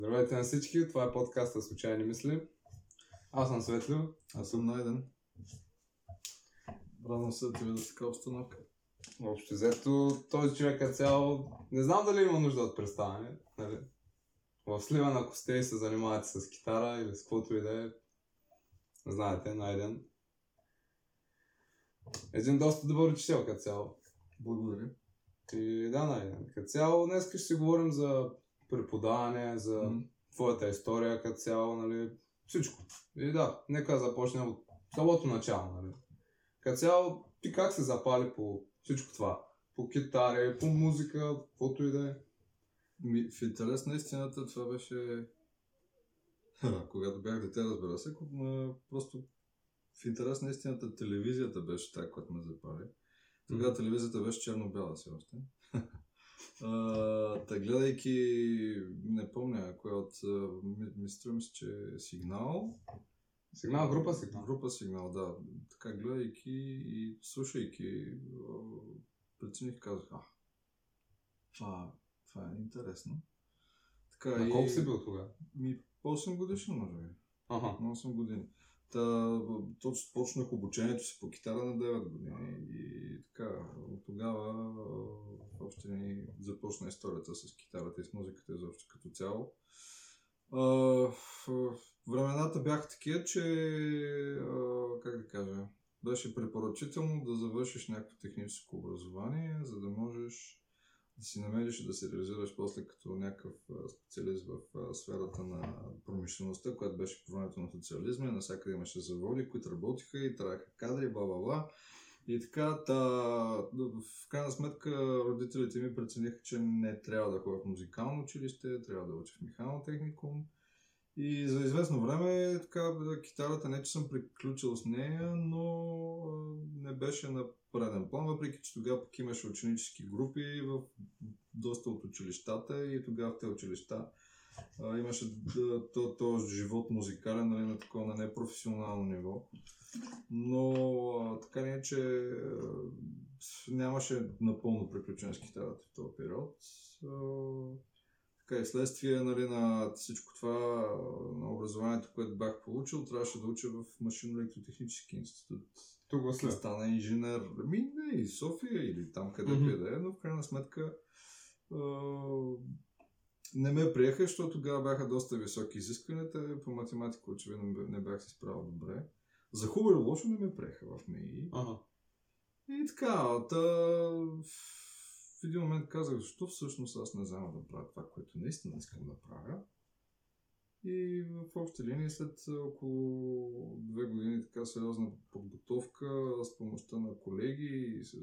Здравейте на всички, това е подкаста Случайни мисли. Аз съм Светлио. Аз съм Найден. Радвам се да ти видя така обстановка. Общо взето, този човек е цял... Не знам дали има нужда от представяне. Нали? В Слива на Костей се занимавате с китара или с каквото и да е. Знаете, Найден. Един доста добър учител като цяло. Благодаря. И да, Найден. Като цяло, днес ще си говорим за преподаване, за твоята история като цяло, нали, всичко. И да, нека започнем от самото начало, нали. Като цяло, ти как се запали по всичко това? По китари, по музика, каквото и да е. Ми, в интерес на истината това беше... Ха, когато бях дете, разбира се, просто в интерес на истината телевизията беше тази, която ме запали. Тогава телевизията беше черно-бяла все още. А, Та гледайки, не помня кой от, а, ми, че е сигнал. Сигнал, група сигнал. Група сигнал, да. Така гледайки и слушайки, а, прецених, казах, а, това, това е интересно. Така, На колко си бил тогава? Ми, 8 годишно, може би. Ага. На 8 години. Та, почнах обучението си по китара на 9 години и така, от тогава а, още ни започна историята с китарата и с музиката изобщо като цяло. А, времената бяха такива, че, а, как да кажа, беше препоръчително да завършиш някакво техническо образование, за да можеш да си намериш и да се реализираш после като някакъв специалист в сферата на промишлеността, която беше по времето на социализма и навсякъде имаше заводи, които работиха и трябваха кадри, бла бла бла. И така, та, в крайна сметка родителите ми прецениха, че не трябва да ходя в музикално училище, трябва да уча в механо техникум. И за известно време така, китарата не че съм приключил с нея, но не беше на преден план, въпреки че тогава пък имаше ученически групи в доста от училищата и тогава в тези училища а, имаше да, то, то живот музикален нали, на такова на непрофесионално ниво. Но а, така не че а, нямаше напълно приключен с китарата в този период. А, така и следствие нали, на всичко това, на образованието, което бях получил, трябваше да уча в машинно-електротехнически институт. Тук Да стана инженер, ми не, и София или там където Мгм. и да е, но в крайна сметка а, не ме приеха, защото тогава бяха доста високи изискванията. По математика очевидно не бях се справил добре. За хубаво или лошо не ме приеха в МИ. Ага. И така, та, в един момент казах, защо всъщност аз не знам да правя това, което наистина искам да правя. И в общи линии след около две години така сериозна подготовка с помощта на колеги и с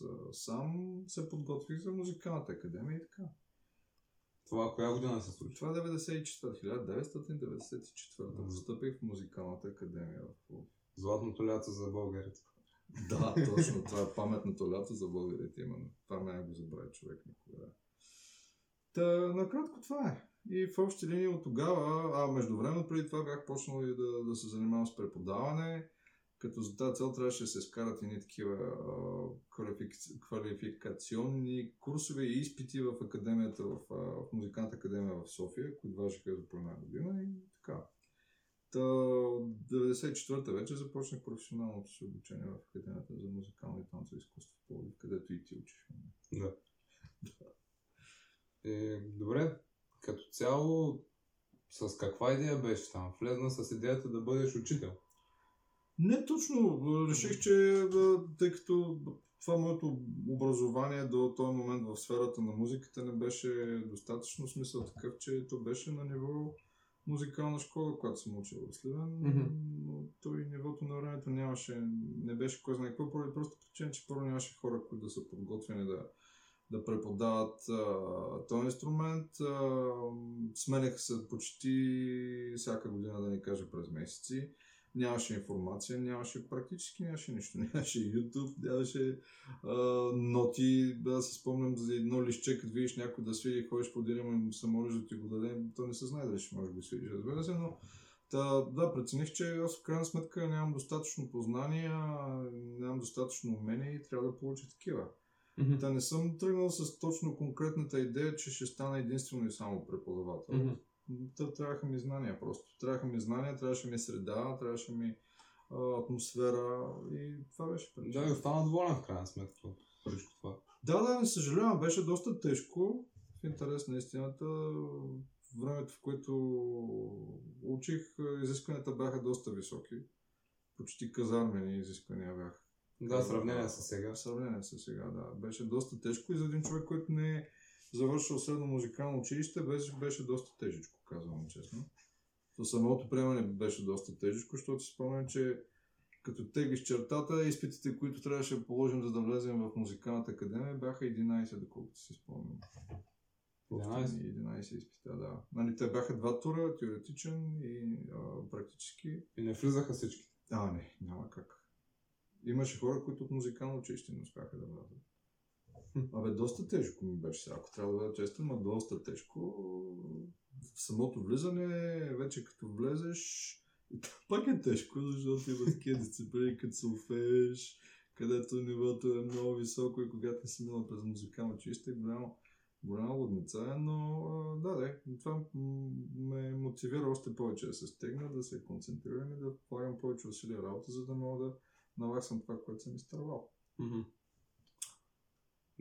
а, сам се подготвих за музикалната академия и така. Това коя година се случи? Това е 94, 1994 постъпих в музикалната академия в Златното лято за българите. Да, точно. Това е паметното лято за българите именно. Това не го забрави човек никога. Та, накратко това е. И в общи линии от тогава, а междувременно преди това бях почнал и да, да се занимавам с преподаване, като за тази цел трябваше да се скарат едни такива а, квалифик- квалификационни курсове и изпити в академията, в, а, в музикалната академия в София, които важиха за по една година и така. Та, от 94-та вече започнах професионалното си обучение в Академията за музикално и танцово изкуство в Пловдив, където и ти учиш. Да. Е, добре, като цяло, с каква идея беше там? Влезна с идеята да бъдеш учител. Не точно. Реших, че да, тъй като това моето образование до този момент в сферата на музиката не беше достатъчно смисъл такъв, че то беше на ниво музикална школа, която съм учил в Сливен, Мгм. но той нивото на времето нямаше, не беше кой знае какво, поради просто причина, че първо нямаше хора, които да са подготвени да, да преподават а, този инструмент. А, сменяха се почти всяка година, да ни кажа, през месеци. Нямаше информация, нямаше практически нямаше нищо. Нямаше YouTube, нямаше а, ноти. Да си спомням за едно лище, като видиш някой да свири, ходиш по дерево и се молиш да ти го даде. То не се знае дали ще може да го свириш, разбира се, но Та, да, прецених, че аз в крайна сметка нямам достатъчно познания, нямам достатъчно умения и трябва да получа такива. Мгм. Та не съм тръгнал с точно конкретната идея, че ще стана единствено и само преподавател. Мгм. Та, трябваха ми знания просто. Трябваха ми знания, трябваше ми среда, трябваше ми а, атмосфера и това беше причина. Да, и остана доволен в крайна сметка всичко това. Да, да, не съжалявам, беше доста тежко. В интерес на истината, времето, в което учих, изискванията бяха доста високи. Почти казармени изисквания бяха. Да, сравнение с сега. Сравнение с сега, да. Беше доста тежко и за един човек, който не е завършил средно музикално училище, беше, беше доста тежичко, казвам честно. То самото приемане беше доста тежичко, защото си спомням, че като теглиш чертата, изпитите, които трябваше да положим за да влезем в музикалната академия, бяха 11, доколкото си спомням. 11? 11 изпита, да. Нали, те бяха два тура, теоретичен и а, практически. И не влизаха всички. А, не, няма как. Имаше хора, които от музикално училище не успяха да влязат. Абе, доста тежко ми беше сега, ако трябва да бъда честен, но доста тежко. В самото влизане, вече като влезеш, пак е тежко, защото има такива дисциплини, като се уфееш, където нивото е много високо и когато не си минал през музикално училище, голямо, голяма лудница е, но да, да, това ме мотивира още повече да се стегна, да се концентрирам и да полагам повече усилия работа, за да мога да наваксам това, което съм изтървал. Мгм.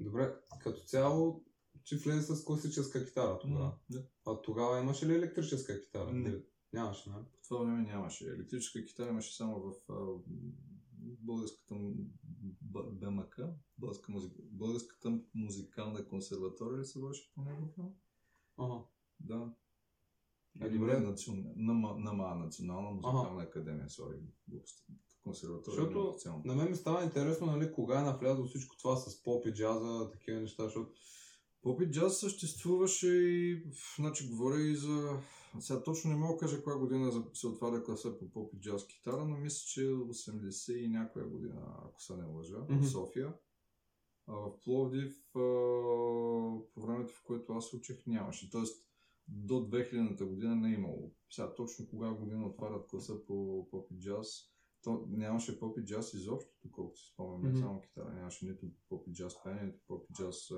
Добре, като цяло, че влезе с класическа китара тогава. Да. А тогава имаше ли електрическа китара? Не. Нямаше, не? По това време нямаше. Електрическа китара имаше само в а, българската БМК, българска музика, българската музикална консерватория ли се беше по него? Ага. Да. Е, добре. национ... НАМА, НАМА, Национална музикална академия, сори, глупост. Консерватория Защото. На мен ми става интересно, нали, кога е навлязло всичко това с поп и джаза, такива неща, защото Поп и джаз съществуваше и, значи говоря и за... Сега точно не мога да кажа коя година се отваря класа по поп и джаз китара, но мисля, че 80 и някоя година, ако се не лъжа, Мгм. в София. А в Пловдив, а, по времето в което аз учих, нямаше. Тоест, до 2000-та година не е имало. Сега точно кога година отварят класа по поп и джаз, то нямаше поп и джаз изобщо, доколкото си спомням, не Мгм. само китара, нямаше нито поп и джаз пеене, нито поп и джаз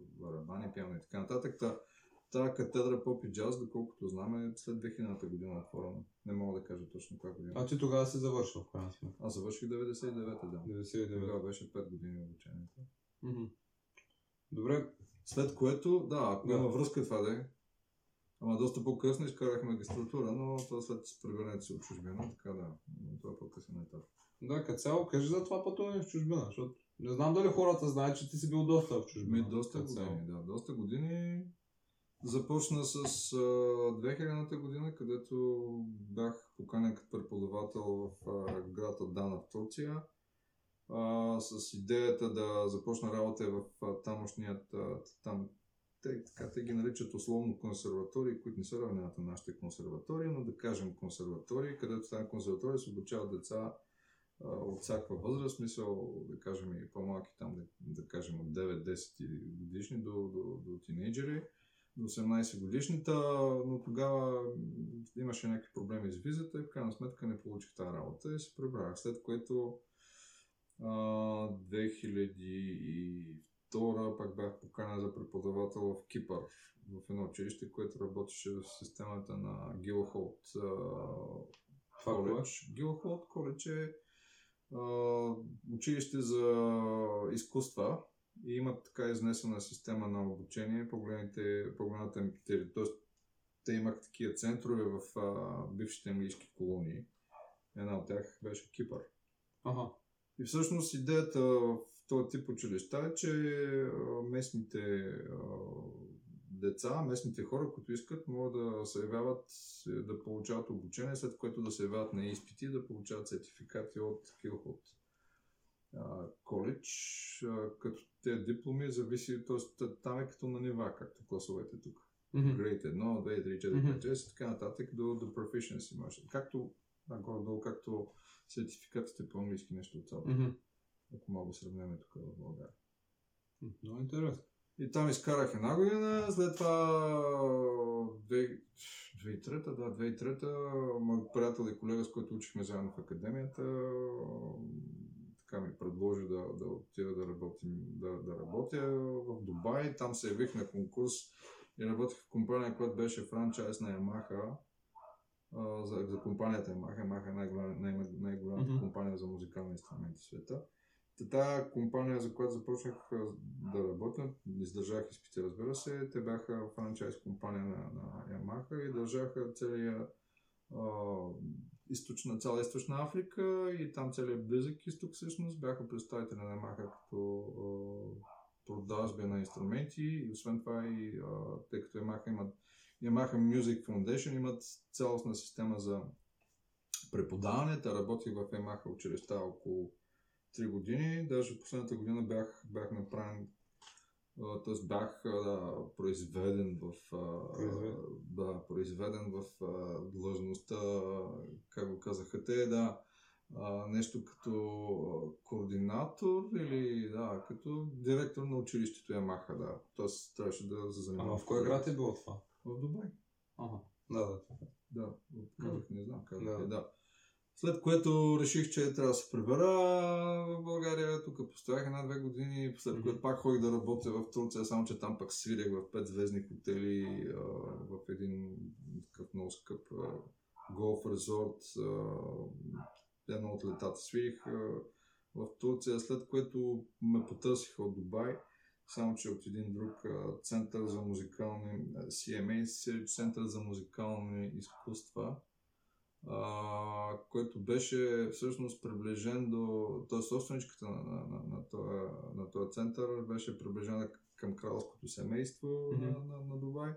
барабани, пиано и така нататък. Та, тази катедра поп и джаз, доколкото знам, е след 2000-та година отворена. Не мога да кажа точно коя година. а ти тогава си завършил в крайна сметка. Аз завърших 99-та, да. 99. Тогава беше 5 години обучението. Мгм. Добре, След което, да, ако Да. има връзка това да е. Ама доста по-късно изкарах магистратура, но това след прибирането си от чужбина, така да, но това е по-късен етап. да, като цяло, кажи за това пътуване в чужбина, защото не знам дали хората знаят, че ти си бил доста в чужбина. Ми, доста години, да, доста години. Започна с а, 2000-та година, където бях поканен като преподавател в а, град Адана в Турция. А, с идеята да започна работа в а, тамошният, а, там, те, така, те ги наричат условно консерватории, които не са равнината на нашите консерватории, но да кажем консерватории, където тази консерватория се обучават деца а, от всяка възраст, смисъл, да кажем и по-малки там, да, да кажем от 9-10 годишни до, до, до тинейджери, до 18 годишните, но тогава имаше някакви проблеми с визата и в крайна сметка не получих тази работа и се прибрах. След което а, 2002 пак бях поканен за преподавател в Кипър, в едно училище, което работеше в системата на Гилхолд коледж. Гилхолд коледж е училище за изкуства и имат така изнесена система на обучение по голямата им територия. Тоест, те имаха такива центрове в а, бившите английски колонии. Една от тях беше Кипър. Ага. И всъщност идеята в този тип училища е, че местните деца, местните хора, които искат, могат да се явяват, да получават обучение, след което да се явяват на изпити да получават сертификати от Килхот коледж, като те дипломи зависи, т.е. там е като на нива, както класовете тук. Мгм. Grade 1, 2, 3, 4, Мгм. 5, 6 и така нататък до, до proficiency. Както, горе-долу, както сертификатите по английски нещо от това, Мгм. Ако мога да сравним тук в България. Много интересно. И там изкарах една година, след това 2003-та, да, 2003-та, мой приятел и колега, с който учихме заедно в академията, така ми предложи да, да отида да, работим, да, да работя в Дубай. Там се явих на конкурс И работех в компания, която беше франчайз на Yamaha. за, за компанията Yamaha. Yamaha е най-голям, най- най-голямата Мгм. компания за музикални инструменти в света. Та компания, за която започнах да работя, издържах изпити, разбира се, те бяха франчайз компания на, на Yamaha и държаха целия източна, цяла източна Африка и там целият близък изток всъщност бяха представители на Yamaha като продажби на инструменти и освен това и а, тъй като Yamaha имат Yamaha Music Foundation имат цялостна система за преподаване. Та работих в Yamaha училища около 3 години. Даже последната година бях, бях направен т.е. бях а, произведен в а, Произведен. да, произведен в а, длъжността, как го казаха те, да, а, нещо като а, координатор или да, като директор на училището Ямаха, да. Тоест трябваше да се занимавам. Ама в кой град е било това? В Дубай. Ага. Да, да. Да, казах, не знам, казах, Да. да. да. След което реших, че трябва да се прибера в България. Тук постоях една-две години, след Мгм. което пак ходих да работя в Турция, само че там пък свирях в петзвездни хотели, а, в един такъв много скъп голф резорт. Едно от летата свирих а, в Турция, след което ме потърсиха от Дубай само че от един друг център за музикални, CMA, Център за музикални изкуства, а, който беше всъщност приближен до... Т.е. собственичката на, на, на, на, този, на този център беше приближена към кралското семейство Мгм. на, на, на Дубай.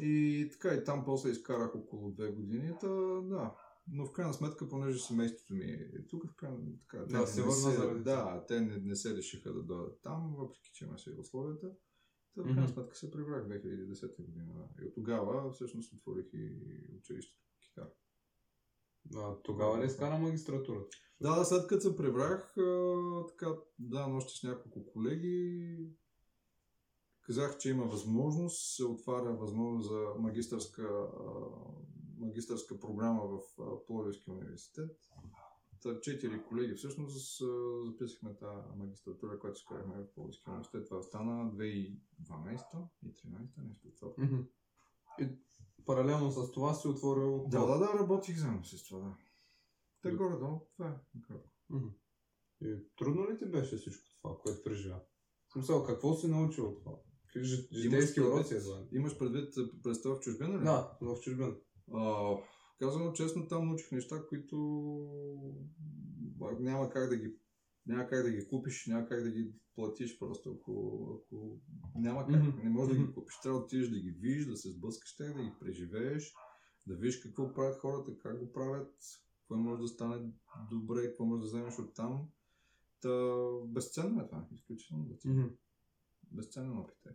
И така, и там после изкарах около две години. Та, да, но в крайна сметка, понеже семейството ми е тук, в крайна така, те Да, не- се не се- Да, те не, не се решиха да дойдат там, въпреки че имаше условията. Та, в крайна сметка се прибрах 2010 година. И от тогава всъщност отворих и училището китара. А, тогава ли изкара магистратурата? Да, да, след като се прибрах, а, така, да, нощи с няколко колеги, казах, че има възможност, се отваря възможност за магистърска, а, магистърска програма в Пловдивския университет. Та четири колеги всъщност записахме тази магистратура, която изкарахме в Пловдивския университет. Това стана 2012 и 2013, нещо от това. И паралелно с това си отворил... Да, да, да, работих заедно с това, да. Те Д- горе-долу, това е. накратко. И трудно ли ти беше всичко това, което преживя? В смисъл, какво си научил от това? Житейски уроци едва? Имаш предвид представа в чужбина ли? Да, в чужбина. А, казано честно, там научих неща, които няма как да ги няма как да ги купиш, няма как да ги платиш просто, ако, ако няма как, Мгм. не можеш да ги купиш. Трябва да отидеш да ги видиш, да се сблъскаш тях, да ги преживееш, да видиш какво правят хората, как го правят, какво може да стане добре какво може да вземеш от там. Та, безценно е това, изключително безценно. Мгм. Безценен опит е.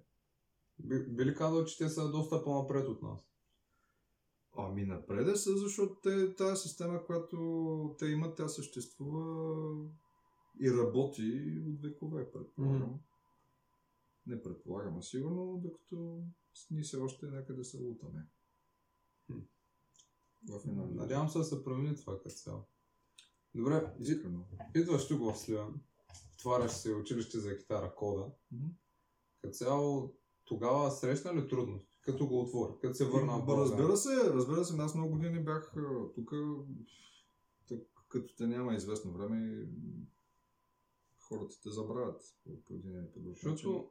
Би, би ли казал, че те са доста по-напред от нас? Ами напреде са, защото те, тази система, която те имат, тя съществува и работи от векове, предполагам. Мгм. Не предполагам, а сигурно, докато ние все още някъде се лутаме. Хм. В една Надявам се да се промени това като цяло. Добре, Искрено. идваш тук в Сливен, отваряш си училище за китара кода. Мгм. Като цяло, тогава срещна ли трудности? Като го отвори, като се върна в България? Разбира се, разбира се, аз много години бях тук, като те няма известно време, хората те забравят по, един или по друг. Защото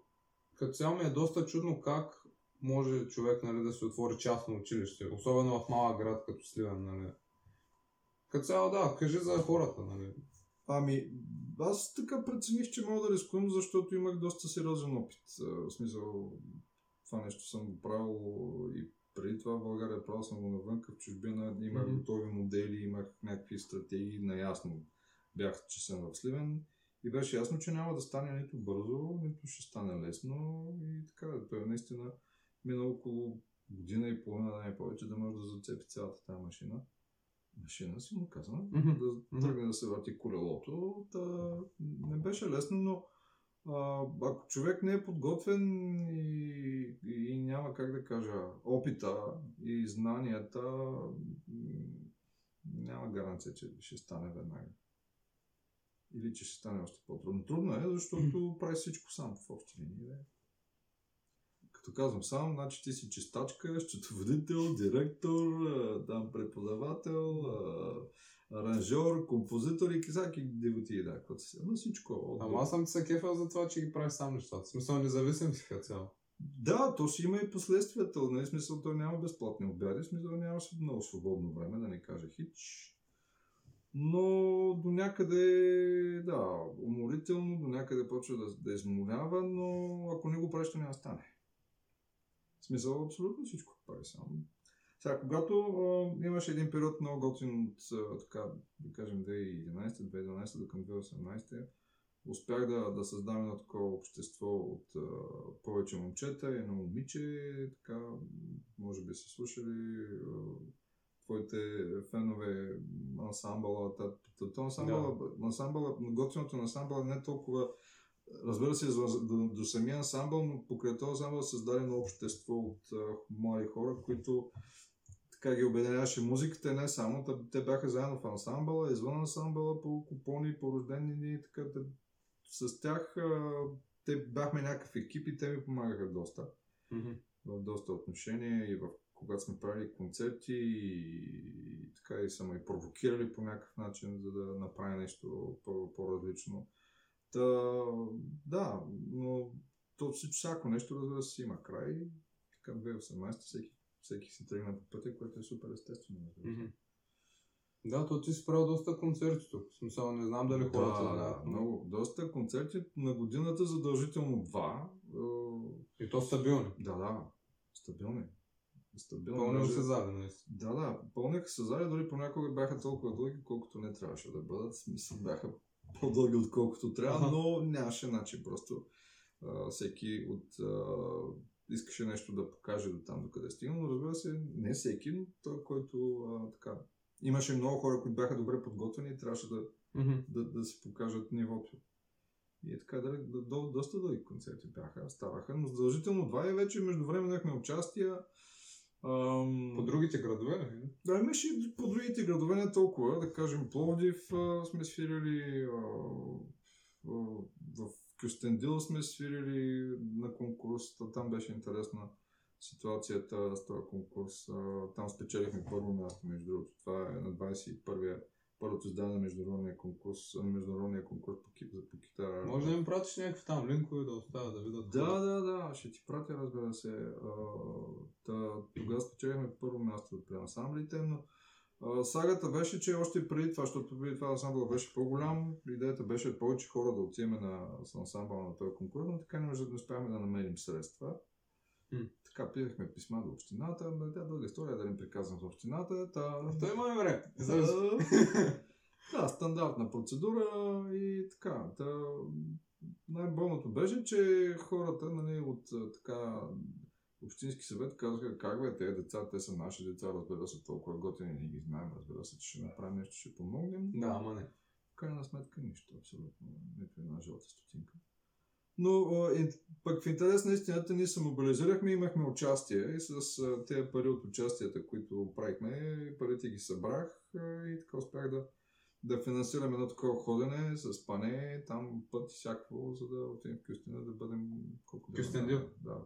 като цяло ми е доста чудно как може човек нали, да се отвори частно училище, особено в малък град като Сливен. Нали. Като цяло да, кажи за хората. Нали. Ами, аз така прецених, че мога да рискувам, защото имах доста сериозен опит. В смисъл, това нещо съм го правил и преди това в България, правил съм го навънка, в чужбина, имах Мгм. готови модели, имах някакви стратегии, наясно бях, че съм в Сливен. И беше ясно, че няма да стане нито бързо, нито ще стане лесно. И така, той наистина мина около година и половина, да не повече, да може да зацепи цялата тази машина. Машина си му казвам, Мгм. да тръгне да се върти колелото. Та, не беше лесно, но а, ако човек не е подготвен и, и няма как да кажа опита и знанията, няма гаранция, че ще стане веднага. Или че ще стане още по-трудно. Трудно е, защото прави всичко сам в общи линии. Да? Като казвам сам, значи ти си чистачка, счетоводител, директор, там преподавател, аранжор, композитор и всяки девоти, да, каквото си. Ама всичко. От... Ама аз съм ти се кефал за това, че ги правиш сам нещата. В смисъл независим си като цяло. Да, то си има и последствията. Нали, смисъл, то няма безплатни обяди, смисъл нямаше много свободно време, да не кажа хич. Но до някъде, да, уморително, до някъде почва да, да измолява, но ако не го правиш, то няма стане. В смисъл, абсолютно всичко прави сам. Сега, когато а, имаше един период много готин от, а, така, да кажем, 2011-2012 до към 2018 успях да, да създам едно такова общество от а, повече момчета, едно момиче, така, може би са слушали а, твоите фенове ансамбъла, то ансамбъла, да. ансамбъла, готиното на ансамбъла не е толкова Разбира се, до, до самия ансамбъл, но покрай този ансамбъл създаде едно общество от а, млади хора, които така ги обединяваше музиката, не само. Те бяха заедно в ансамбъла, извън ансамбъла, по купони, по рождени дни, така да, с тях а, те бяхме някакъв екип и те ми помагаха доста. Mm-hmm. В доста отношения и в когато сме правили концерти и така и са ме провокирали по някакъв начин, за да направя нещо по-различно. Та, да, но то всяко нещо, разбира се, има край. Към 2018 всеки, всеки си тръгна по пътя, което е супер естествено. Mm-hmm. Да, то ти си правил доста концерти тук. В смисъл, не знам дали хората да, знаят. Да, много. Доста концерти на годината задължително два. И то стабилни. Да, да. Стабилни. Стабилни. Пълни се зали, наистина. Да, да. Пълних се зали, дори понякога бяха толкова дълги, колкото не трябваше да бъдат. Смисъл бяха по-дълги, отколкото трябва, ага. но нямаше начин. Просто а, всеки от а, искаше нещо да покаже до там, докъде е стигнал, разбира се, не всеки, но той, който а, така имаше много хора, които бяха добре подготвени и трябваше да, mm-hmm. да, да си покажат нивото. И е така, да, да, до, доста дълги концерти бяха, ставаха, но задължително два и вече между време имахме участия. Ам... По другите градове, не? Да, имаше и по другите градове не толкова. Да кажем, Пловдив а, сме свирили, а, а, в Кюстендил сме свирили на конкурс, там беше интересна ситуацията с този конкурс. Там спечелихме първо място, между другото. Това е на 21-я първото издание на международния конкурс, на международния конкурс по, по китара. Може да им пратиш някакви там линкове да оставят да видят. Да, да, да, ще ти пратя, разбира се. Та, тогава спечелихме първо място при ансамблите, но а, сагата беше, че още преди това, защото преди това ансамбъл беше по-голям, идеята беше повече хора да отиваме на ансамбъл на този конкурс, но така не успяхме да намерим средства. Mm. Така писахме писма до общината, но тя дълга история да не приказвам за общината. Та... Той има време. да, стандартна процедура и така. Та... Най-болното беше, че хората нали, от така Общински съвет казаха, как бе, тези деца, те са наши деца, разбира се, толкова готини, не ги знаем, разбира се, че ще направим нещо, ще помогнем. Да, ама не. В крайна сметка нищо, абсолютно, нито една жълта стотинка. Но е, пък в интерес на истината ние се мобилизирахме, имахме участие и с тези пари от участията, които правихме, парите ги събрах и така успях да, да финансирам едно такова ходене с пане, там път всякакво, за да отидем в Кюстина, да бъдем колко Кюстендил? Да.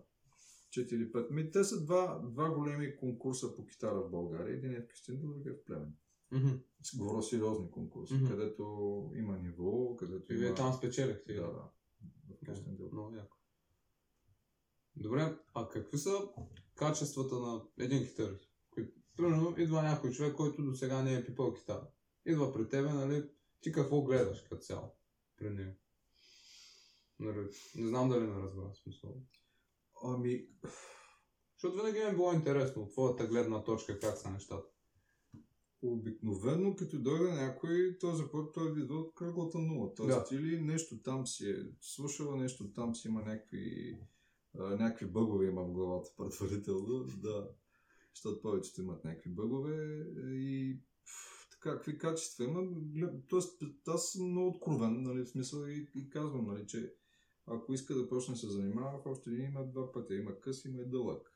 4-5. Ми, те са два, два големи конкурса по китара в България. Един е в Кюстендил, другия е в Племен. Mm-hmm. Говоря сериозни конкурси, mm-hmm. където има ниво, където и има... вие там спечелихте. Да, да. Okay. Много яко. Добре, а какви са качествата на един китарист? Примерно идва някой човек, който до сега не е пипал китара. Идва при тебе, нали, ти какво гледаш като цяло при него? Нали, не знам дали не разбира смисъл. Ами... Защото винаги ми е било интересно от твоята гледна точка как са нещата. Обикновено, като дойде някой, той започва, той идва от кръглата нула. Тоест, да. или нещо там си е слушал, нещо там си има някакви, а, някакви бъгове има в главата предварително, да. Защото повечето имат някакви бъгове и пф, така, какви качества има. Тоест, аз съм много откровен, нали, в смисъл и, и казвам, нали, че ако иска да почне се занимава, в общи има два пътя. Има къс, има и дълъг.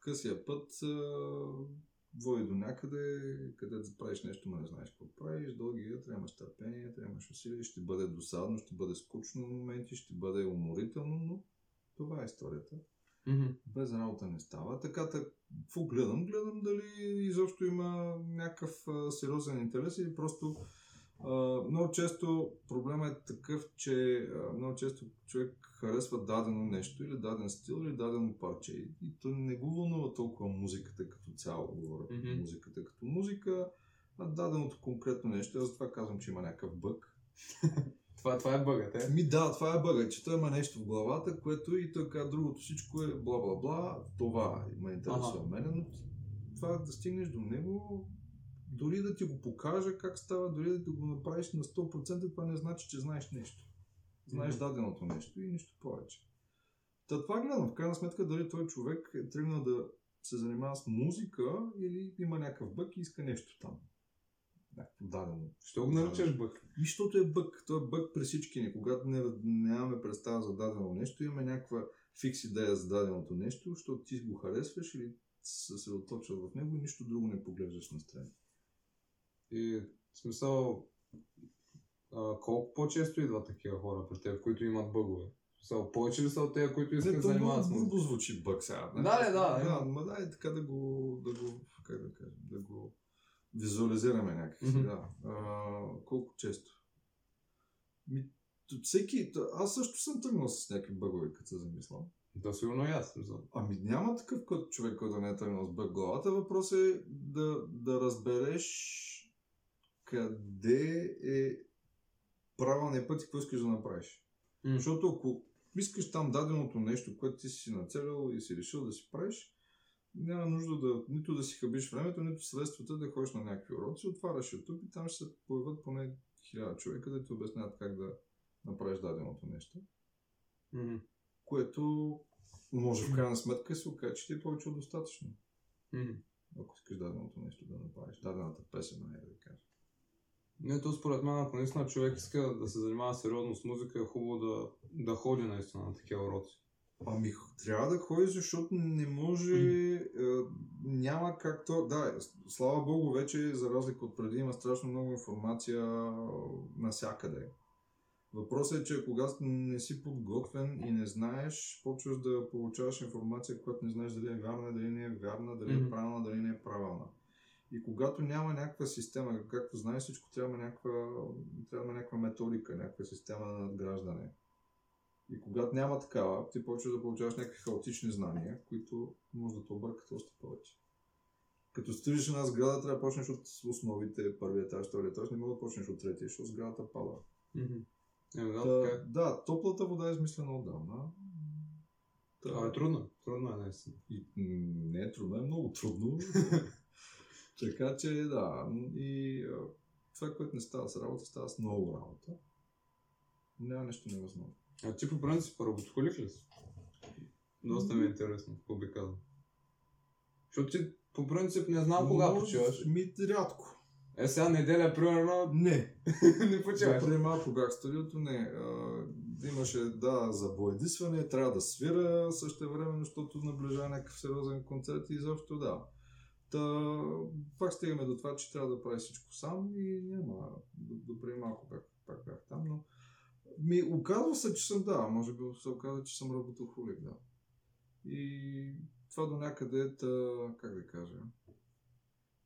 Късия път води до някъде, където правиш нещо, но не знаеш какво правиш, дългия, трябваш търпение, трябваш усилие, ще бъде досадно, ще бъде скучно на моменти, ще бъде уморително, но това е историята. Мгм. без работа не става. Така, так, какво гледам? Гледам дали изобщо има някакъв а, сериозен интерес или просто много често проблема е такъв, че много често човек харесва дадено нещо или даден стил или дадено парче и, то не го вълнува толкова музиката като цяло, говоря Мгм. музиката като музика, а даденото конкретно нещо. Аз затова казвам, че има някакъв бък. Това, това е бъгът, е? Ми да, това е бъга, че той има нещо в главата, което и той казва, другото всичко е бла бла бла, това ме интересува Ага. мене, но това да стигнеш до него, дори да ти го покажа как става, дори да ти го направиш на 100%, това не значи, че знаеш нещо. Знаеш даденото нещо и нищо повече. Та това гледам, в крайна сметка, дали той човек е тръгнал да се занимава с музика или има някакъв бък и иска нещо там. Някакво дадено. Що го наричаш бъг? И защото е бък. Той е бък при всички ни. Когато не, нямаме представа за дадено нещо, имаме някаква фикс идея за даденото нещо, защото ти го харесваш или се съсредоточваш в него и нищо друго не поглеждаш на страни. И в смисъл, а, колко по-често идват такива хора при теб, които имат бъгове? Смисъл, повече ли са от тези, които искат да занимават с музика? звучи бък сега. Да, да, да, Да, ма дай така да го, да го, как да кажем, да го визуализираме някакси. Мгм. Да. А, колко често? Ми, всеки, аз също съм тръгнал с някакви бъгове, като се замислям. Да, сигурно и аз. Ами няма такъв кът човек, който да не е тръгнал с бък главата. Въпросът е да, да разбереш къде е правилният път и какво искаш да направиш. М. Защото ако искаш там даденото нещо, което ти си нацелил и си решил да си правиш, няма нужда да, нито да си хабиш времето, нито средствата да ходиш на някакви уроци. Отваряш YouTube и там ще се появят поне хиляда човека да ти обясняват как да направиш даденото нещо. Мгм. Което може в крайна сметка се окаже, че ти е повече от достатъчно. Мгм. Ако искаш даденото нещо да направиш, дадената песен, айде да кажа. Не, то според мен, ако наистина човек иска да се занимава сериозно с музика, е хубаво да, да ходи наистина на такива уроци. Ами, трябва да ходиш, защото не може, е, няма как то... Да, слава богу, вече, за разлика от преди, има страшно много информация насякъде. Въпросът е, че когато не си подготвен и не знаеш, почваш да получаваш информация, която не знаеш дали е вярна, дали не е вярна, дали е правилна, дали не е правилна. И когато няма някаква система, както знаеш, всичко трябва някаква, трябва някаква методика, някаква система на надграждане. И когато няма такава, ти почваш да получаваш някакви хаотични знания, които може да те объркат още повече. Като строиш една сграда, трябва да почнеш от основите, първия етаж, втория етаж, не мога да почнеш от третия, защото сградата пада. Еми, да, Та, е. да, топлата вода е измислена отдавна. Та, Това е трудно. Трудно е наистина. и, не е трудно, е много трудно. така че да, и а, това, което не става с работа, става с много работа. Няма нещо невъзможно. А ти по принцип работохолик ли си? Доста ми е интересно, какво би казал. Защото ти по принцип не знам кога Може- почиваш. Ми, рядко. Е, сега неделя, примерно, Не. не почиваш. Преди малко бях в студиото, не. А, имаше, да, за боядисване, трябва да свира също време, защото наближава някакъв сериозен концерт и изобщо да. Та, пак стигаме до това, че трябва да прави всичко сам и няма. До, до преди малко бях, пак бях там, но ми оказва се, че съм, да, може би се оказа, че съм работохолик, да. И това до някъде е, та, как да кажа,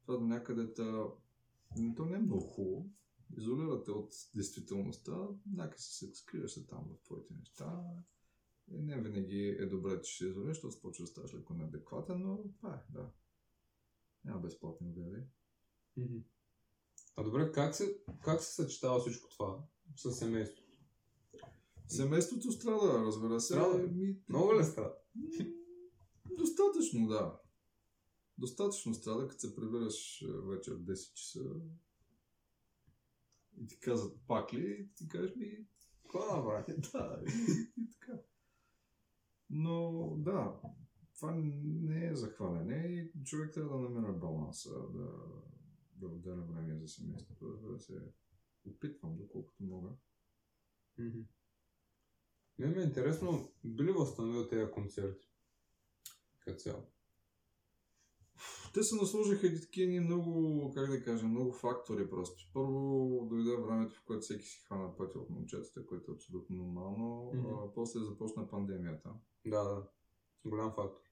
това до някъде е, та, то не е много хубаво, изолирате от действителността, някакси се скриваш се там в твоите неща. И не винаги е добре, че се изолираш, защото започва да ставаш леко неадекватен, но това е, да. Няма безплатни обяви. А добре, как се, как се съчетава всичко това с семейството? Семейството страда, разбира се. Страда? Ми, Много ли страда? Достатъчно, да. Достатъчно страда, като се прибираш е, вечер в 10 часа и ти казват пак ли, и ти кажеш ми, Какво да направи? да, и, и така. Но да, това не е захваляне и човек трябва да намира баланса, да, да отделя време за семейството. Разбира се, опитвам доколкото мога. Мгм. Не ми е интересно, би ли възстановил тези концерти? Като цяло. Те се насложиха и такива много, как да кажа, много фактори просто. Първо дойде времето, в което всеки си хвана пътя от момчетата, което е абсолютно нормално. Мгм. А, после започна пандемията. Да, да. Голям фактор.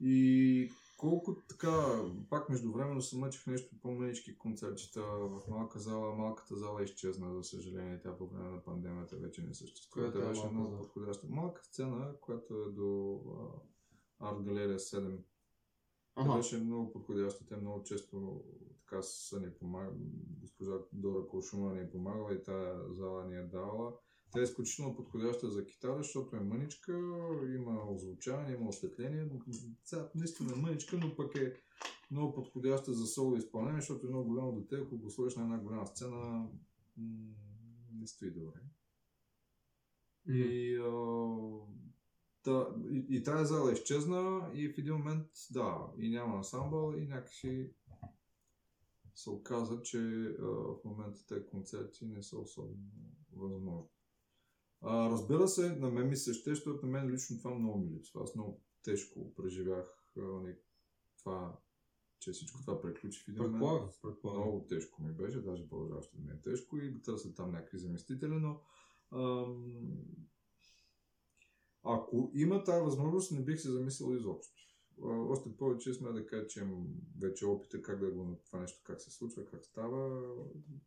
И колко така, пак междувременно се мъчих нещо по-мънички концертчета в малка зала. Малката зала изчезна, за съжаление. Тя по време на пандемията вече не съществува. Която Тя е беше много зала? подходяща. Малка сцена, която е до Арт Галерия 7. Тя Ага. беше много подходяща. Те много често така са ни помагали. Госпожа Дора Кошума ни е помагала и тая зала ни е давала. Тя е изключително подходяща за китара, защото е мъничка, има озвучаване, има осветление. Сега наистина е мъничка, но пък е много подходяща за соло изпълнение, защото е много голямо дете. Ако го сложиш на една голяма сцена, не стои добре. И, а, та, и, и тая зала изчезна и в един момент, да, и няма ансамбъл и някакси се оказа, че а, в момента тези концерти не са особено възможни. А, разбира се, на мен ми се ще, защото на мен лично това много ми липсва. Аз много тежко преживях не, това, че всичко това приключи в един момент. Предполагам. Много тежко ми беше, даже продължаващо ми е тежко и търся там някакви заместители, но ам, ако има тази възможност, не бих се замислил изобщо. Още повече сме да кажа, че имам вече опита как да го това нещо, как се случва, как става.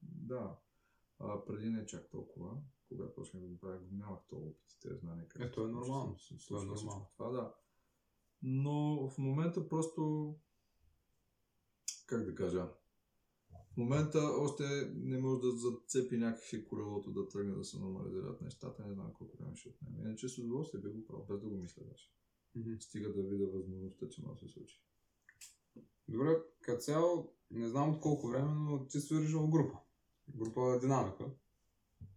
Да. А, преди не чак толкова, когато почнах да го правя, нямах този опит и тези знания. Как Е, то е нормално. се То е нормално. Това, да. Но в момента просто как да кажа, в момента още не може да зацепи някакви колелото да тръгне да се нормализират нещата. Не знам колко време ще отнеме. Иначе с удоволствие би го правил, без да го мисля даже. Мгм. Стига да видя възможността, че може да се случи. Добре, като цяло, не знам от колко време, но ти свириш в група. Група Динамика.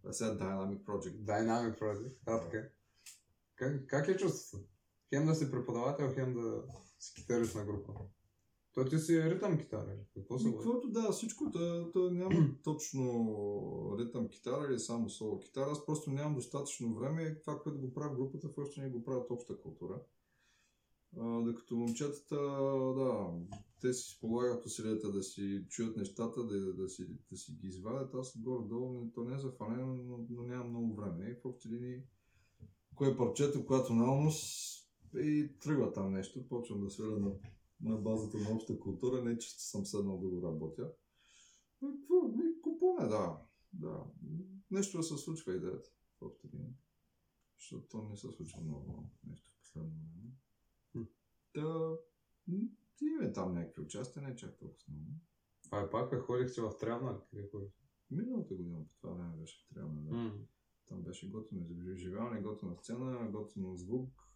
А сега Dynamic Project. Dynamic Project. А, така. Как, как е чувството? Хем да си преподавател, хем да си китарист на група. То ти си ритъм китара или какво се? Каквото да, всичко, то, то няма точно ритъм китара или само соло китара. Аз просто нямам достатъчно време. Това, което го правя в групата, в още не го правят обща култура. А, докато момчетата, да, те си полагат усилията да си чуят нещата, да, да, си, да си ги извадят. Аз горе-долу, то не е зафанено, но, но нямам много време. И в общи линии, кое е парчето, което на умус и тръгва там нещо, почвам да свиря на, на базата на обща култура, не че съм седнал да го работя. Но Какво? Ми, купоне, да. да. Нещо да се случва идеята в общи линии. Защото то не се случва много нещо в последно време. Та, имаме там някакви участия, не чак толкова много. А е пак, как ходихте в Трявна? Миналата година по това време беше в Трявна, да. М. Там беше готино изживяване, готина сцена, готино звук,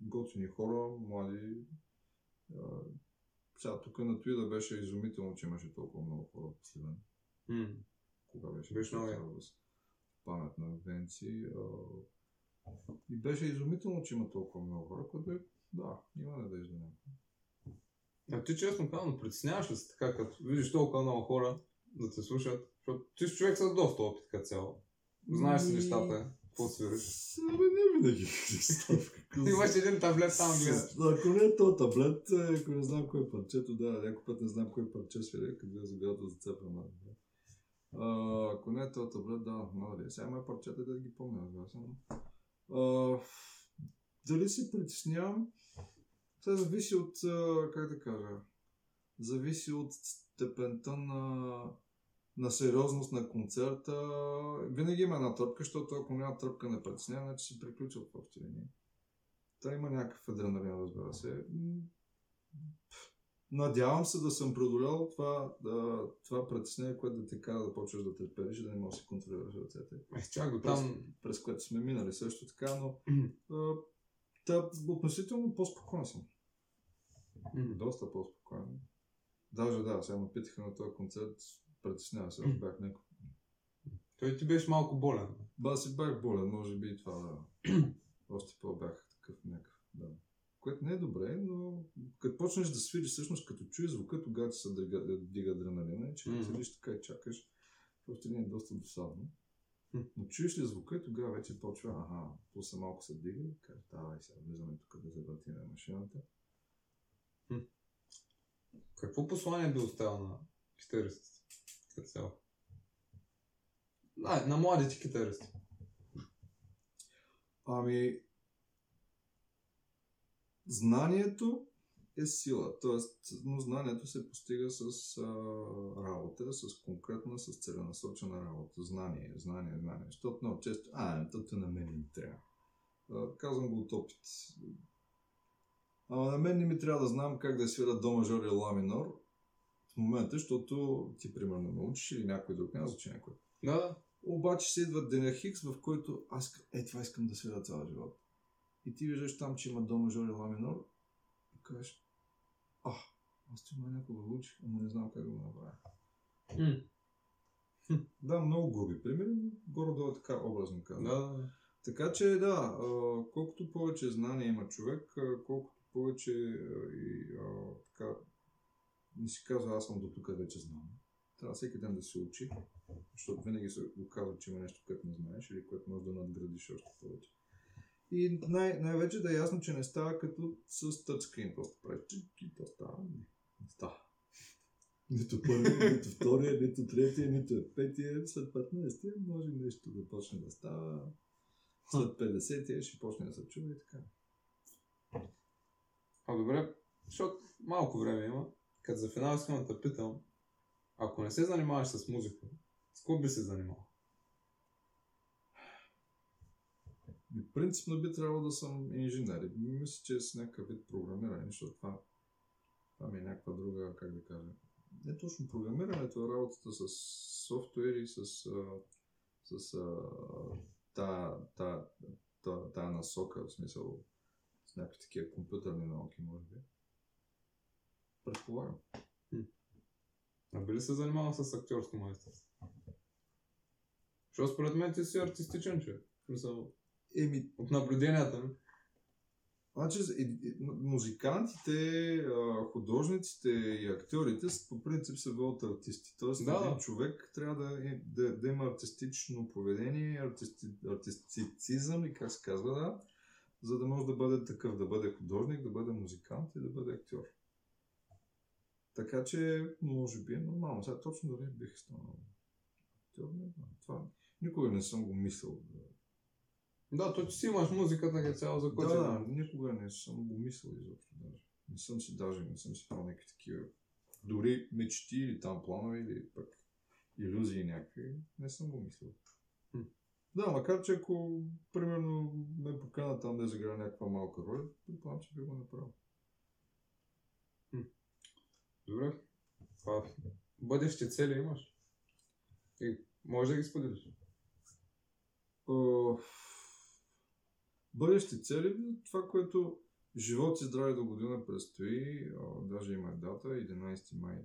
готини хора, млади. Сега тук на Туида беше изумително, че имаше толкова много хора в Сливен. М. Кога беше? Беше много памет на Венци. И беше изумително, че има толкова много хора, което е, да, има надежда. А ти честно казвам, притесняваш ли се така, като видиш толкова много хора да те слушат? Защото ти си човек с доста опит като цяло. Знаеш си Ми, нещата, какво свириш. Абе, не винаги. Имаш един таблет там гледаш. Ако не е то таблет, е, ако не знам кое е парчето, да, някой път не знам кое парче свири, къде е загадато зацепям. Да. А, ако не е то таблет, да, надали. Сега има парчета да ги помня, разбира се. дали се притеснявам? Това зависи от, как да кажа, зависи от степента на, на сериозност на концерта. Винаги има една тръпка, защото ако няма тръпка не притеснява, значи си приключва в общи линии. Та има някакъв адреналин, разбира се. Надявам се да съм преодолял това, да, това притеснение, което да те кара да почваш да трепериш, да не можеш да си контролираш ръцете. Е, чак до там. През което сме минали също така, но та, относително по-спокоен съм. М. Доста по-спокоен. Даже да, сега ме питаха на този концерт, притеснява се, аз бях някакъв. Той ти беше малко болен. Ба, си бях болен, може би и това да. Още по-бях такъв някакъв, да. Което не е добре, но като почнеш да свириш, всъщност като чуеш звука, тогава ти се дига, дига адреналина и че mm-hmm. седиш така и чакаш, просто не е доста досадно. Но чуеш ли звука и тогава вече почва, ага, пулса малко се дига и кажеш, давай сега влизаме тук да завъртим машината. Какво послание би оставил на китаристите? Като цяло? Да, на младите китаристи. Ами, знанието е сила. Тоест, но знанието се постига с а, работа, с конкретна, с целенасочена работа. Знание, знание, знание. Защото много често, а, тото на мен не трябва. А, казвам го от опит. Ама на мен не ми трябва да знам как да свира до мажор и ла минор в момента, защото ти примерно научиш или някой друг, няма значение някой. Да, Обаче се идва деня Хикс, в който аз е това искам да свира цял живот. И ти виждаш там, че има до мажор и ла минор и кажеш, а, аз това някога го учих, ама не знам как да го направя. Да, много груби примери, горе-долу е така образно казвам. да. Така че да, колкото повече знания има човек, колкото повече и а, така не си казва, аз съм до тук вече знам. Трябва всеки ден да се учи, защото винаги се оказва, че има нещо, което не знаеш или което можеш да надградиш още повече. И най- най-вече да е ясно, че не става като с тъчскрин. Просто правиш и то става. Не, не става. Нито първи, нито втория, нито третия, нито петия. След 15-тия може нещо да почне да става. След 50-тия ще почне да се чува и така. А добре, защото малко време има. Като за финал искам да те питам, ако не се занимаваш с музика, с какво би се занимавал? Принципно би трябвало да съм инженер. Мисля, че с някакъв вид програмиране, защото това, това ми е някаква друга, как да кажа. Не точно програмирането, а работата с софтуери, с, с а, та, та, та, та насока, в смисъл с някакви такива компютърни науки, може би. Предполагам. А би ли се занимавал с актьорско майсторство? Защото според мен ти си артистичен човек. В Смисъл, Еми, от наблюденията ми. Значи, музикантите, а, художниците и актьорите по принцип са водят артисти. Тоест, Да, един човек трябва да, е- да, да има артистично поведение, артисти, артистицизъм и как се казва, да, за да може да бъде такъв, да бъде художник, да бъде музикант и да бъде актьор. Така че, може би е нормално. Сега точно дали бих станал актьор, не знам. Това никога не съм го мислил. Да, Да, то ти си имаш музиката като цяло за да, който да, никога не съм го мислил изобщо даже. Не съм си даже, не съм си правил някакви такива. Дори мечти или там планове или пък иллюзии някакви, не съм го мислил. Да, макар че ако, примерно, ме покана там да изиграя някаква малка роля, предполагам, че би го направил. Добре. А, бъдещи цели имаш? И може да ги споделиш. Бъдещи цели, това, което живот и здраве до година предстои, даже има дата, 11 май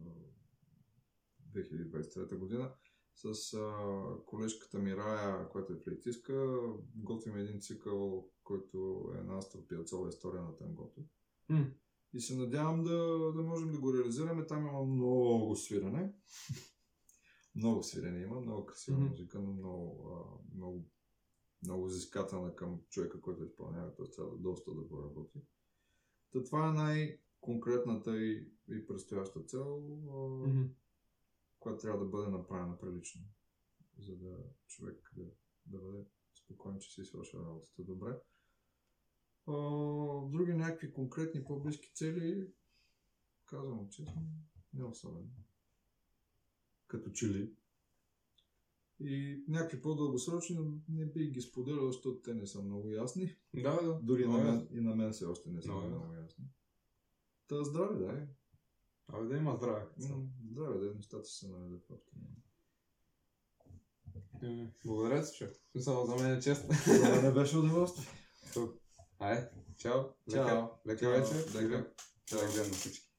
а, 2023 година, с а, колежката ми Рая, която е флейтистка, готвим един цикъл, който е на Астро Пиацова история на тангото. Хм. И се надявам да, да можем да го реализираме. Там има много свирене. много свирене има, много красива Мгм. музика, но много, а, много, много изискателна към човека, който изпълнява. Той трябва доста да го работи. Та това е най-конкретната и, и предстояща цел, Мгм. Която трябва да бъде направена прилично, за да човек да, да бъде спокоен, че си свършва работата добре. А, други някакви конкретни по-близки цели, казвам честно, не особено. Като че ли. И някакви по-дългосрочни, не бих ги споделял, защото те не са много ясни. Да, да. Дори на мен, и на мен все още не са Много много, ясни. Та здраве, да е. Абе да има здраве. Здраве, да е, нещата се наредят в. Е, Благодаря ти. В Смисъл, за мен е чест. За мен беше удоволствие. Айде, чао. Чао. Лека, Чао. вечер. Лека. Лека ден на всички.